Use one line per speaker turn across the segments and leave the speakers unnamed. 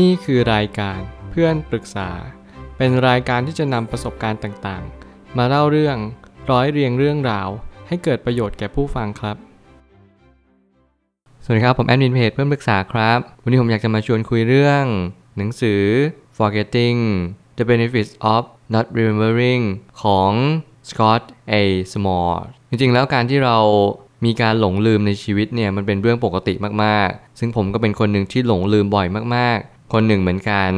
นี่คือรายการเพื่อนปรึกษา เป็นรายการที่จะนำประสบการณ์ต่างๆ มาเล่าเรื่องร้อยเรียงเรื่องราว ให้เกิดประโยชน์แก่ผู้ฟังครับ สวัสดีครับ ผมแอดมินเพจเพื่อนปรึกษาครับ วันนี้ผมอยากจะมาชวนคุยเรื่อง หนังสือ Forgetting the Benefits of Not Remembering ของ Scott A. Small จริงๆ แล้วการที่เรามีการหลงลืมในชีวิตเนี่ยมันเป็นเรื่องปกติมากๆ ซึ่งผมก็เป็นคนหนึ่งที่หลงลืมบ่อยมากๆ คนหนึ่งเหมือนกัน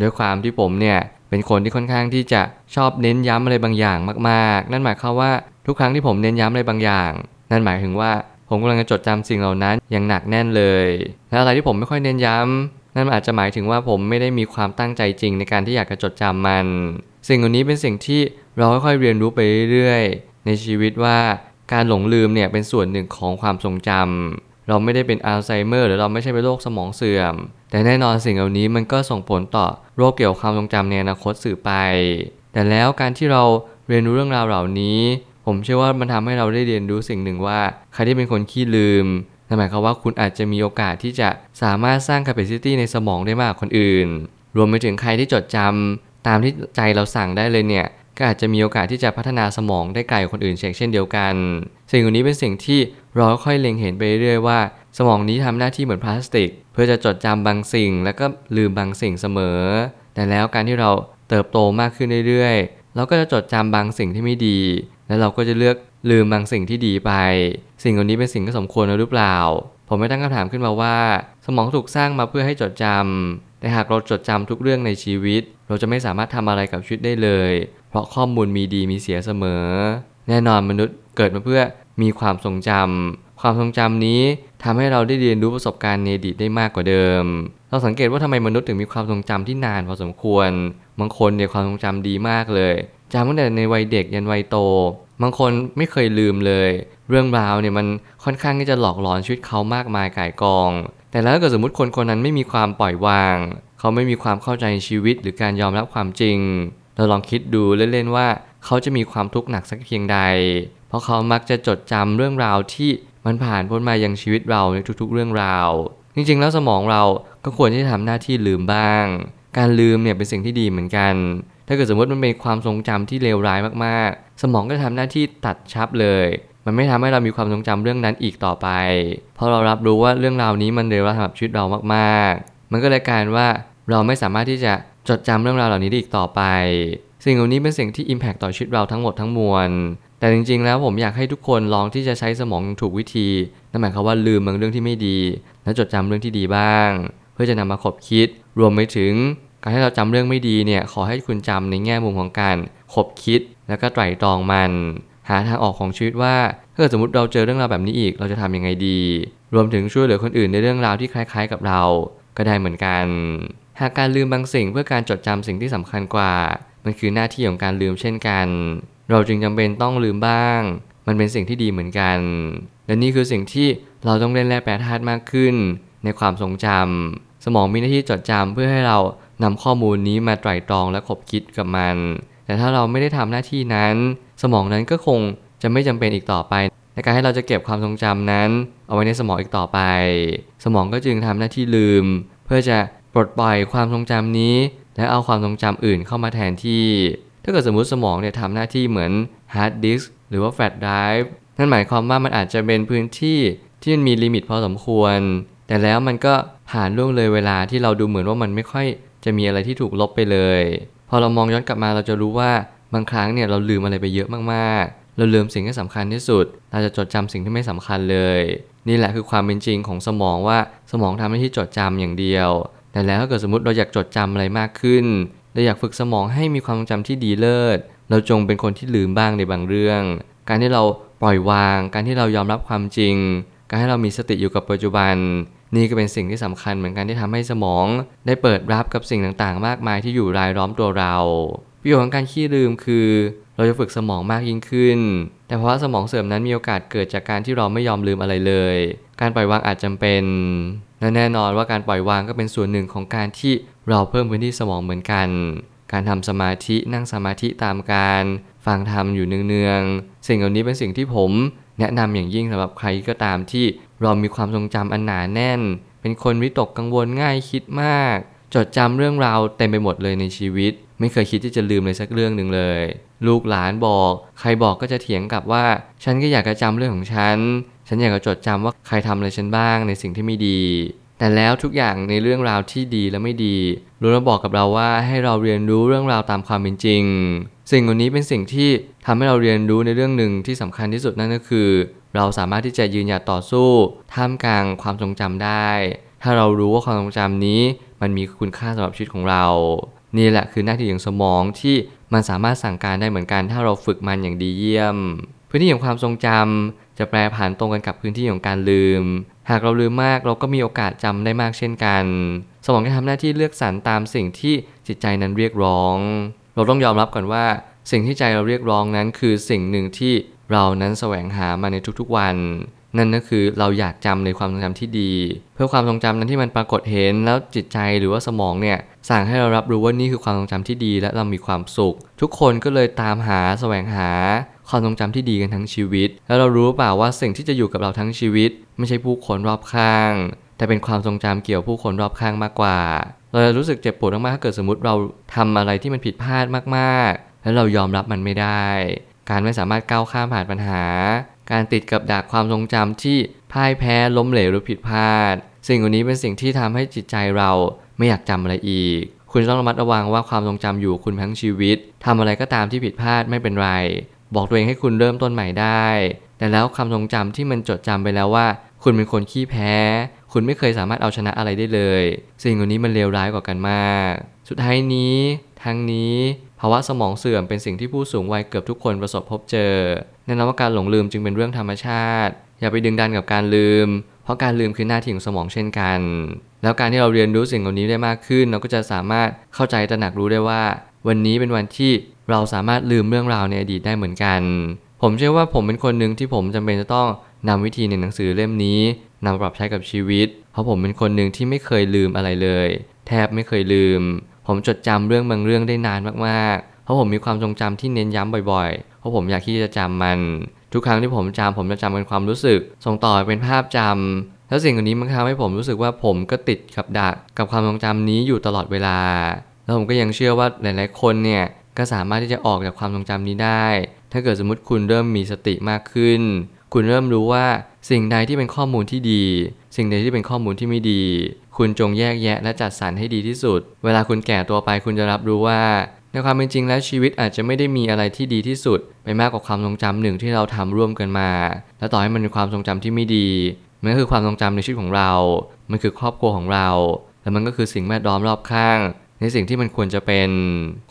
ด้วยความที่ผมเนี่ยเป็นคนที่ค่อนข้างที่จะชอบเน้นย้ำอะไรบางอย่างมากๆ นั่นหมายความว่าทุกครั้งที่ผมเน้นย้ำอะไรบางอย่าง นั่นหมายถึงว่าผมกำลังจะจดจำสิ่งเหล่านั้นอย่างหนักแน่นเลย และอะไรที่ผมไม่ค่อยเน้นย้ำนั่นอาจจะหมายถึงว่าผมไม่ได้มีความตั้งใจจริงในการที่อยากจะจดจำมัน สิ่งเหล่านี้เป็นสิ่งที่เราค่อยๆเรียนรู้ไปเรื่อยๆ ในชีวิตว่าการหลงลืมเนี่ยเป็นส่วนหนึ่งของความทรงจำ เราไม่ได้เป็นอัลไซเมอร์หรือเราไม่ใช่เป็นโรคสมองเสื่อม แต่แน่นอนสิ่งเหล่านี้มันก็ส่งผลต่อโรคเกี่ยวกับความทรงจำในอนาคตสื่อไป แต่แล้วการที่เราเรียนรู้เรื่องราวเหล่านี้ ผมเชื่อว่ามันทำให้เราได้เรียนรู้สิ่งหนึ่งว่า ใครที่เป็นคนขี้ลืมนั่นหมายความว่าคุณอาจจะมีโอกาสที่จะสามารถสร้าง capacity ในสมองได้มากกว่าคนอื่น รวมไปถึงใครที่จดจำตามที่ใจเราสั่งได้เลยเนี่ยก็อาจจะมีโอกาสที่จะพัฒนาสมองได้ไกลกว่าคนอื่นเช่นเดียวกัน สิ่งเหล่านี้เป็นสิ่งที่ เราค่อยเล็งเห็นไปเรื่อยว่า สมองนี้ทำหน้าที่เหมือนพลาสติก เพื่อจะจดจำบางสิ่ง แล้วก็ลืมบางสิ่งเสมอ แต่แล้วการที่เราเติบโตมากขึ้นเรื่อยๆ เราก็จะจดจำบางสิ่งที่ไม่ดี แล้วเราก็จะเลือกลืมบางสิ่งที่ดีไป สิ่งเหล่านี้เป็นสิ่งที่สมควรหรือเปล่า ผมไม่ตั้งคำถามขึ้นมาว่า สมองถูกสร้างมาเพื่อให้จดจำแต่หากเราจดจำทุกเรื่องในชีวิต เราจะไม่สามารถทำอะไรกับชีวิตได้เลย เพราะข้อมูลมีดีมีเสียเสมอ แน่นอนมนุษย์เกิดมาเพื่อ มีความทรงจำความทรงจำนี้ทำให้เราได้เรียนรู้ประสบการณ์ในอดีตได้มากกว่าเดิม เราสังเกตว่าทำไมมนุษย์ถึงมีความทรงจำที่นานพอสมควร บางคนเนี่ยความทรงจำดีมากเลยจำตั้งแต่ในวัยเด็กยันวัยโต บางคนไม่เคยลืมเลย เรื่องราวเนี่ยมันค่อนข้างที่จะหลอกหลอนชีวิตเขามากมายก่ายกอง แต่แล้วถ้าเกิดสมมติคนคนนั้นไม่มีความปล่อยวาง เขาไม่มีความเข้าใจในชีวิตหรือการยอมรับความจริง เราลองคิดดูเล่นๆว่า เขาจะมีความทุกข์หนักสักเพียงใด เพราะเขามักจะจดจำเรื่องราวที่มันผ่านพ้นมายังชีวิตเราในทุกๆ เรื่องราว จริงๆ แล้วสมองเราก็ควรที่จะทำหน้าที่ลืมบ้าง การลืมเนี่ยเป็นสิ่งที่ดีเหมือนกัน ถ้าเกิดสมมติมันเป็นความทรงจำที่เลวร้ายมากๆ สมองก็จะทำหน้าที่ตัดชับเลย มันไม่ทำให้เรามีความทรงจำเรื่องนั้นอีกต่อไป เพราะเรารับรู้ว่าเรื่องราวนี้มันเลวร้ายสำหรับชีวิตเรามากๆ มันก็เลยกลายว่าเราไม่สามารถที่จะจดจำเรื่องราวเหล่านี้ได้อีกต่อไป สิ่งเหล่านี้เป็นสิ่งที่ Impact ต่อชีวิตเราทั้งหมดทั้งมวล แต่จริงๆ แล้วผมอยากให้ทุกคนลองที่จะใช้สมองถูกวิธี นั่นหมายความว่าลืมบางเรื่องที่ไม่ดี และจดจำเรื่องที่ดีบ้าง เพื่อจะนำมาขบคิด รวมไปถึง การให้เราจำเรื่องไม่ดีเนี่ย ขอให้คุณจำในแง่มุมของการขบคิด แล้วก็ไตร่ตรองมัน หาทางออกของชีวิตว่า ถ้าเกิดสมมติเราเจอเรื่องราวแบบนี้อีก เราจะทำยังไงดี รวมถึงช่วยเหลือคนอื่นในเรื่องราวที่คล้าย ๆ กับเรา ก็ได้เหมือนกัน หากการลืมบางสิ่งเพื่อการจดจำสิ่งที่สำคัญกว่า มันคือหน้าที่ของการลืมเช่นกัน เราจึงจำเป็นต้องลืมบ้าง มันเป็นสิ่งที่ดีเหมือนกัน และนี่คือสิ่งที่เราต้องเล่นแร่แปรธาตุมากขึ้น ในความทรงจำสมองมีหน้าที่จดจำเพื่อให้เรานำข้อมูลนี้มาไตร่ตรองและขบคิดกับมัน แต่ถ้าเราไม่ได้ทำหน้าที่นั้น สมองนั้นก็คงจะไม่จำเป็นอีกต่อไป ในการให้เราจะเก็บความทรงจำนั้น เอาไว้ในสมองอีกต่อไป สมองก็จึงทำหน้าที่ลืม เพื่อจะปลดปล่อยความทรงจำนี้ และเอาความทรงจำอื่นเข้ามาแทนที่ ถ้าเกิดสมมุติสมองเนี่ยทำหน้าที่เหมือนฮาร์ดดิสก์หรือว่าแฟลชไดรฟ์นั่นหมายความว่ามันอาจจะเป็นพื้นที่ที่มันมี limit พอสมควร แต่แล้วมันก็ผ่านล่วงเลยเวลาที่เราดูเหมือนว่ามันไม่ค่อยจะมีอะไรที่ถูกลบไปเลย พอเรามองย้อนกลับมาเราจะรู้ว่าบางครั้งเนี่ยเราลืมอะไรไปเยอะมากๆ เราลืมสิ่งที่สำคัญที่สุด เราจะจดจำสิ่งที่ไม่สำคัญเลย นี่แหละคือความเป็นจริงของสมองว่าสมองทำหน้าที่จดจำอย่างเดียว แต่แล้วถ้าเกิดสมมติเราอยากจดจำอะไรมากขึ้น เราอยากฝึกสมองให้มีความทรงจำที่ดีเลิศ เราจงเป็นคนที่ลืมบ้างในบางเรื่อง การที่เราปล่อยวาง การที่เรายอมรับความจริง การให้เรามีสติอยู่กับปัจจุบัน นี่ก็เป็นสิ่งที่สำคัญเหมือนกันที่ทำให้สมอง ได้เปิดรับกับสิ่งต่างๆ มากมายที่อยู่รายล้อมตัวเรา ประโยชน์ของการขี้ลืมคือ เราจะฝึกสมองมากยิ่งขึ้น แต่เพราะสมองเสื่อมนั้นมีโอกาสเกิดจากการที่เราไม่ยอมลืมอะไรเลย การปล่อยวางอาจจำเป็น และแน่นอนว่าการปล่อยวางก็เป็นส่วนหนึ่งของการที่เราเพิ่มพื้นที่สมองเหมือนกัน การทำสมาธินั่งสมาธิตามการฟังธรรมอยู่เนืองๆสิ่งเหล่านี้เป็นสิ่งที่ผมแนะนำอย่างยิ่งสำหรับใครก็ตามที่เรามีความทรงจำอันหนาแน่น เป็นคนวิตกกังวลง่ายคิดมาก จดจำเรื่องราวเต็มไปหมดเลยในชีวิต ไม่เคยคิดที่จะลืมเลยสักเรื่องหนึ่งเลย ลูกหลานบอก ใครบอกก็จะเถียงกลับว่า ฉันก็อยากจะจำเรื่องของฉัน ฉันอยากจะจดจำว่าใครทำอะไรฉันบ้างในสิ่งที่ไม่ดี แต่แล้วทุกอย่างในเรื่องราวที่ดีและไม่ดีล้วนบอกกับเราว่าให้เราเรียนรู้เรื่องราวตามความเป็นจริง สิ่งเหล่านี้เป็นสิ่งที่ทำให้เราเรียนรู้ในเรื่องหนึ่งที่สำคัญที่สุดนั่นก็คือ เราสามารถที่จะยืนหยัดต่อสู้ ท่ามกลางความทรงจำได้ ถ้าเรารู้ว่าความทรงจำนี้มันมีคุณค่าสำหรับชีวิตของเรา นี่แหละคือหน้าที่ของสมองที่มันสามารถสั่งการได้เหมือนกัน ถ้าเราฝึกมันอย่างดีเยี่ยม พื้นที่ของความทรงจำ จะแปรผันตรงกันกับพื้นที่ของการลืม หากเราลืมมากเราก็มีโอกาสจำได้มากเช่นกัน สมองจะทำหน้าที่เลือกสรรตามสิ่งที่จิตใจนั้นเรียกร้อง เราต้องยอมรับก่อนว่า สิ่งที่ใจเราเรียกร้องนั้นคือสิ่งหนึ่งที่เรานั้นแสวงหามาในทุกๆวัน นั่นก็คือเราอยากจำในความทรงจำที่ดี เพื่อความทรงจำนั้นที่มันปรากฏเห็นแล้วจิตใจหรือว่าสมองเนี่ยสั่งให้เรารับรู้ว่านี่คือความทรงจำที่ดีและเรามีความสุข ทุกคนก็เลยตามหาแสวงหา ความทรงจำที่ดีกันทั้งชีวิต แล้วเรารู้เปล่าว่าสิ่งที่จะอยู่กับเราทั้งชีวิต ไม่ใช่ผู้คนรอบข้าง แต่เป็นความทรงจำเกี่ยวผู้คนรอบข้างมากกว่า เราจะรู้สึกเจ็บปวดมากๆถ้าเกิดสมมติเราทำอะไรที่มันผิดพลาดมากๆ แล้วเรายอมรับมันไม่ได้ การไม่สามารถก้าวข้ามผ่านปัญหา การติดกับดักความทรงจำที่พ่ายแพ้ล้มเหลวหรือผิดพลาด สิ่งเหล่านี้เป็นสิ่งที่ทำให้จิตใจเราไม่อยากจำอะไรอีก คุณต้องระมัดระวังว่าความทรงจำอยู่คุณทั้งชีวิตทำอะไรก็ตามที่ผิดพลาดไม่เป็นไร บอกตัวเองให้คุณเริ่มต้นใหม่ได้ แต่แล้วความทรงจำที่มันจดจำไปแล้วว่า คุณเป็นคนขี้แพ้ คุณไม่เคยสามารถเอาชนะอะไรได้เลย สิ่งเหล่านี้มันเลวร้ายกว่ากันมาก สุดท้ายนี้ทั้งนี้ภาวะสมองเสื่อมเป็นสิ่งที่ผู้สูงวัยเกือบทุกคนประสบพบเจอแน่นอนว่าการหลงลืมจึงเป็นเรื่องธรรมชาติ อย่าไปดึงดันกับการลืม เพราะการลืมคือหน้าที่ของสมองเช่นกัน แล้วการที่เราเรียนรู้สิ่งเหล่านี้ได้มากขึ้น เราก็จะสามารถเข้าใจตระหนักรู้ได้ว่า วันนี้เป็นวันที่ เราสามารถลืมเรื่องราวในอดีตได้เหมือนกัน ผมเชื่อว่าผมเป็นคนหนึ่งที่ผมจำเป็นจะต้องนำวิธีในหนังสือเล่มนี้นำปรับใช้กับชีวิต เพราะผมเป็นคนหนึ่งที่ไม่เคยลืมอะไรเลย แทบไม่เคยลืม ผมจดจำเรื่องบางเรื่องได้นานมากๆ เพราะผมมีความทรงจำที่เน้นย้ำบ่อยๆ เพราะผมอยากที่จะจำมัน ทุกครั้งที่ผมจำผมจะจำเป็นความรู้สึก ส่งต่อเป็นภาพจำแล้วสิ่งเหล่านี้มันทำให้ผมรู้สึกว่าผมก็ติดกับดักกับความทรงจำนี้อยู่ตลอดเวลา แล้วผมก็ยังเชื่อว่าหลายๆคนเนี่ย ก็สามารถที่จะออกจากความทรงจำนี้ได้ ถ้าเกิดสมมติคุณเริ่มมีสติมากขึ้น คุณเริ่มรู้ว่าสิ่งใดที่เป็นข้อมูลที่ดี สิ่งใดที่เป็นข้อมูลที่ไม่ดี คุณจงแยกแยะและจัดสรรให้ดีที่สุด เวลาคุณแก่ตัวไปคุณจะรับรู้ว่า ในความเป็นจริงแล้วชีวิตอาจจะไม่ได้มีอะไรที่ดีที่สุด ไปมากกว่าความทรงจำหนึ่งที่เราทำร่วมกันมา และต่อให้มันเป็นความทรงจำที่ไม่ดีมันก็คือความทรงจำในชีวิตของเรา มันคือครอบครัวของเรา และมันก็คือสิ่งแวดล้อมรอบข้าง ในสิ่งที่มันควรจะเป็น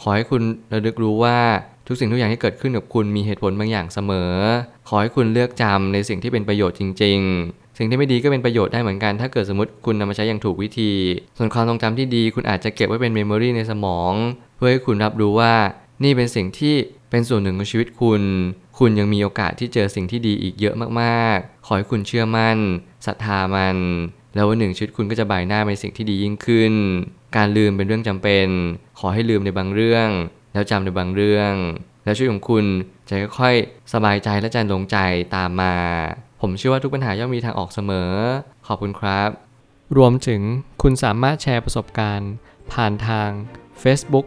ขอให้คุณระลึกรู้ว่าทุกสิ่งทุกอย่างที่เกิดขึ้นกับคุณมีเหตุผลบางอย่างเสมอ ขอให้คุณเลือกจำในสิ่งที่เป็นประโยชน์จริง ๆ สิ่งที่ไม่ดีก็เป็นประโยชน์ได้เหมือนกัน ถ้าเกิดสมมติคุณนำมาใช้อย่างถูกวิธี ส่วนความทรงจำที่ดีคุณอาจจะเก็บไว้เป็นเมมโมรีในสมอง เพื่อให้คุณรับรู้ว่า นี่เป็นสิ่งที่เป็นส่วนหนึ่งของชีวิตคุณ คุณยังมีโอกาสที่เจอสิ่งที่ดีอีกเยอะมากๆ ขอให้คุณเชื่อมั่นศรัทธามัน แล้ววันหนึ่งชีวิตคุณก็จะบ่ายหน้าไปสิ่งที่ดียิ่งขึ้น การลืมเป็นเรื่องจำเป็น ขอให้ลืมในบางเรื่อง แล้วจำในบางเรื่อง แล้วชีวิตของคุณจะค่อยๆ สบายใจและใจลงใจตามมา ผมเชื่อว่าทุกปัญหาย่อมมีทางออกเสมอ ขอบคุณครับ รวมถึงคุณสามารถแชร์ประสบการณ์ ผ่านทาง Facebook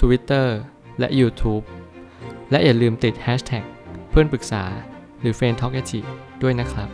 Twitter และ YouTube และอย่าลืมติด Hashtag เพื่อนปรึกษาหรือ f r ร e n d Talk ด้วยนะครับ